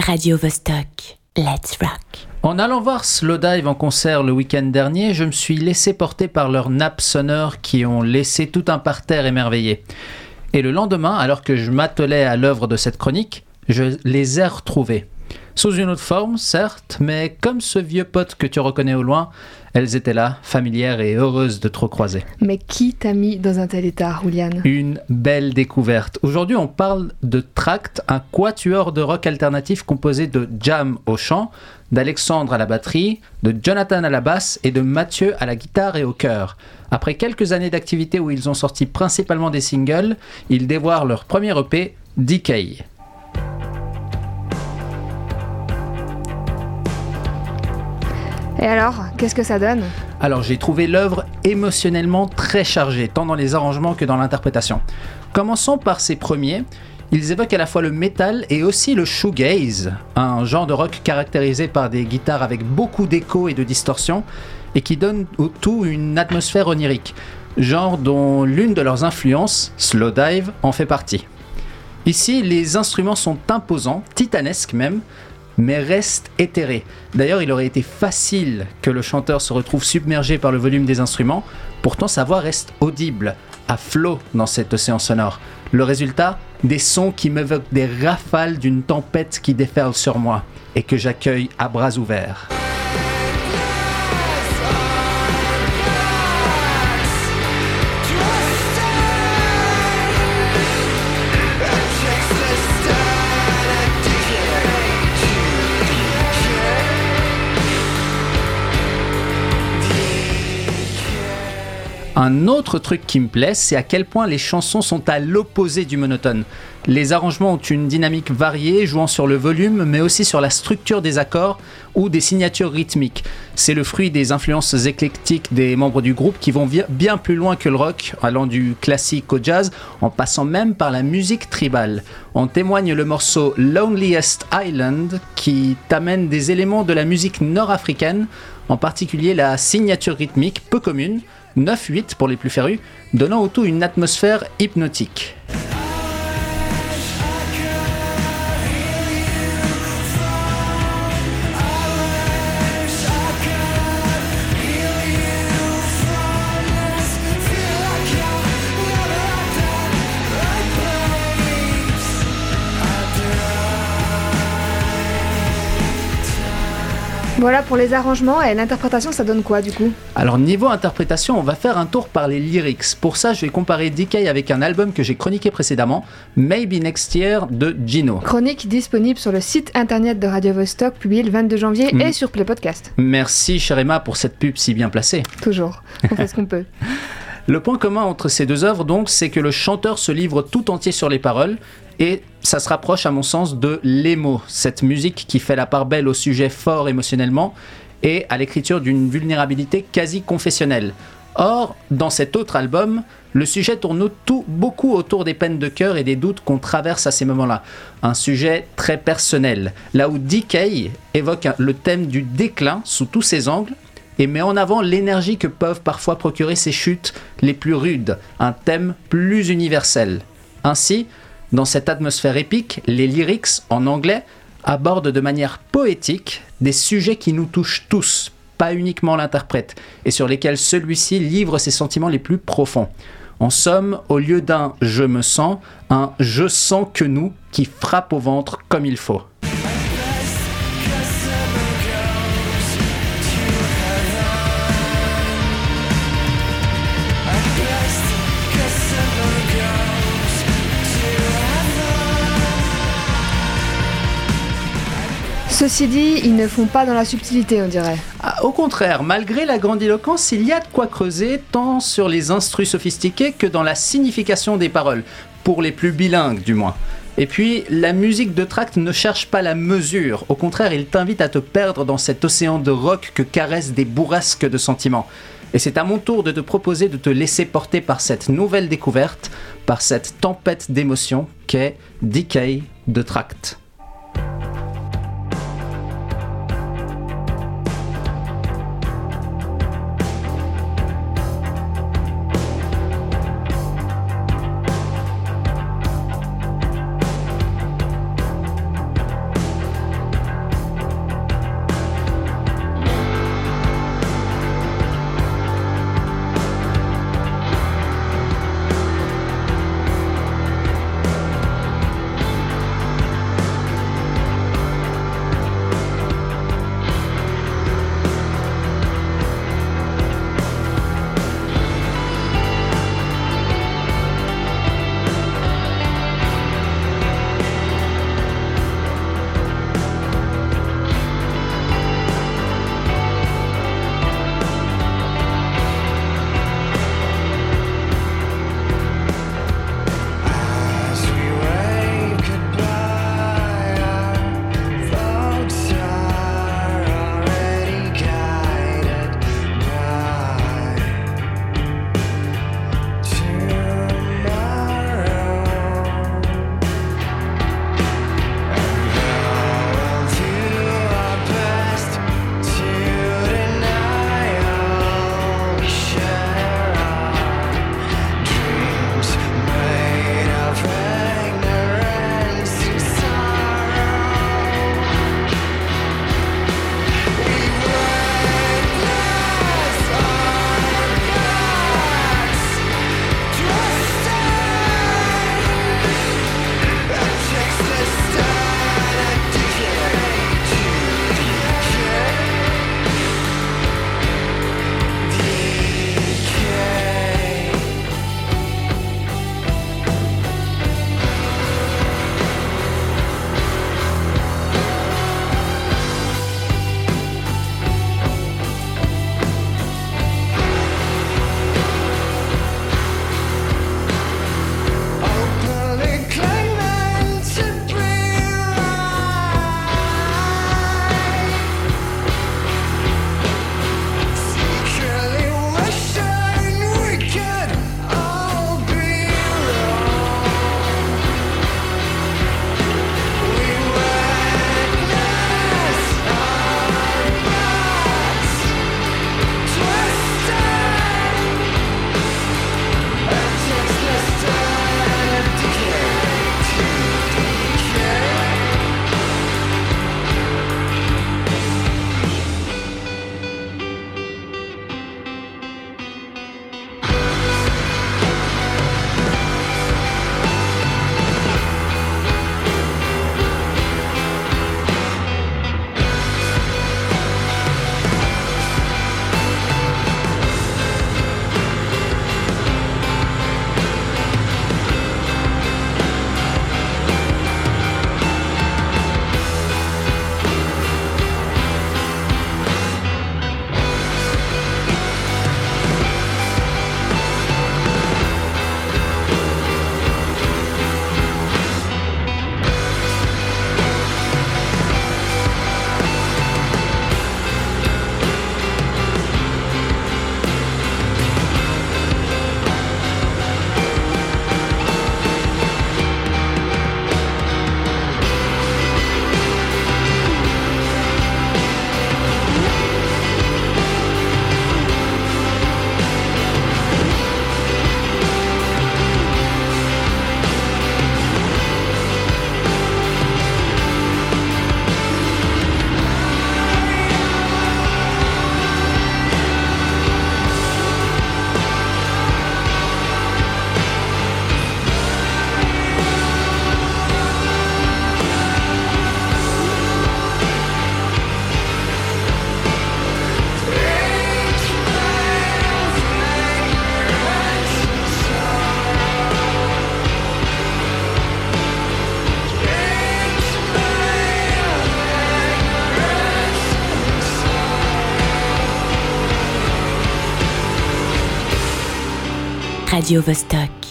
Radio Vostok, let's rock. En allant voir Slowdive en concert le week-end dernier, je me suis laissé porter par leurs nappes sonores qui ont laissé tout un parterre émerveillé. Et le lendemain, alors que je m'attelais à l'œuvre de cette chronique, je les ai retrouvées. Sous une autre forme, certes, mais comme ce vieux pote que tu reconnais au loin, elles étaient là, familières et heureuses de te recroiser. Mais qui t'a mis dans un tel état, Julian Une belle découverte. Aujourd'hui, on parle de Tract, un quatuor de rock alternatif composé de Jam au chant, d'Alexandre à la batterie, de Jonathan à la basse et de Mathieu à la guitare et au chœur. Après quelques années d'activité où ils ont sorti principalement des singles, ils dévoilent leur premier EP, Decay. Et alors, qu'est-ce que ça donne Alors j'ai trouvé l'œuvre émotionnellement très chargée, tant dans les arrangements que dans l'interprétation. Commençons par ces premiers. Ils évoquent à la fois le metal et aussi le shoegaze, un genre de rock caractérisé par des guitares avec beaucoup d'écho et de distorsion, et qui donne au tout une atmosphère onirique, genre dont l'une de leurs influences, Slowdive, en fait partie. Ici, les instruments sont imposants, titanesques même, mais restent éthérés. D'ailleurs, il aurait été facile que le chanteur se retrouve submergé par le volume des instruments, pourtant sa voix reste audible, à flot dans cet océan sonore. Le résultat Des sons qui m'évoquent des rafales d'une tempête qui déferle sur moi et que j'accueille à bras ouverts. Un autre truc qui me plaît, c'est à quel point les chansons sont à l'opposé du monotone. Les arrangements ont une dynamique variée, jouant sur le volume, mais aussi sur la structure des accords ou des signatures rythmiques. C'est le fruit des influences éclectiques des membres du groupe qui vont bien plus loin que le rock, allant du classique au jazz, en passant même par la musique tribale. En témoigne le morceau Loneliest Island, qui t'amène des éléments de la musique nord-africaine, en particulier la signature rythmique peu commune, 9-8 pour les plus férus, donnant au tout une atmosphère hypnotique. Voilà pour les arrangements et l'interprétation, ça donne quoi du coup? Alors niveau interprétation, on va faire un tour par les lyrics. Pour ça, je vais comparer Decay avec un album que j'ai chroniqué précédemment, Maybe Next Year de Gino. Chronique disponible sur le site internet de Radio Vostok, publié le 22 janvier Mm. et sur Play Podcast. Merci cher Emma pour cette pub si bien placée. Toujours, on fait ce qu'on peut. Le point commun entre ces deux œuvres, donc, c'est que le chanteur se livre tout entier sur les paroles, et ça se rapproche, à mon sens, de l'émo, cette musique qui fait la part belle au sujet fort émotionnellement et à l'écriture d'une vulnérabilité quasi confessionnelle. Or, dans cet autre album, le sujet tourne tout beaucoup autour des peines de cœur et des doutes qu'on traverse à ces moments-là. Un sujet très personnel, là où Decay évoque le thème du déclin sous tous ses angles, et met en avant l'énergie que peuvent parfois procurer ces chutes les plus rudes, un thème plus universel. Ainsi, dans cette atmosphère épique, les lyrics en anglais abordent de manière poétique des sujets qui nous touchent tous, pas uniquement l'interprète, et sur lesquels celui-ci livre ses sentiments les plus profonds. En somme, au lieu d'un je me sens, un je sens que nous qui frappe au ventre comme il faut. Ceci dit, ils ne font pas dans la subtilité, on dirait. Ah, Au contraire, malgré la grandiloquence, il y a de quoi creuser tant sur les instrus sophistiqués que dans la signification des paroles, pour les plus bilingues du moins. Et puis, la musique de tract ne cherche pas la mesure, au contraire, il t'invite à te perdre dans cet océan de rock que caressent des bourrasques de sentiments. Et c'est à mon tour de te proposer de te laisser porter par cette nouvelle découverte, par cette tempête d'émotions qu'est Decay de Tract. Radio Vostok.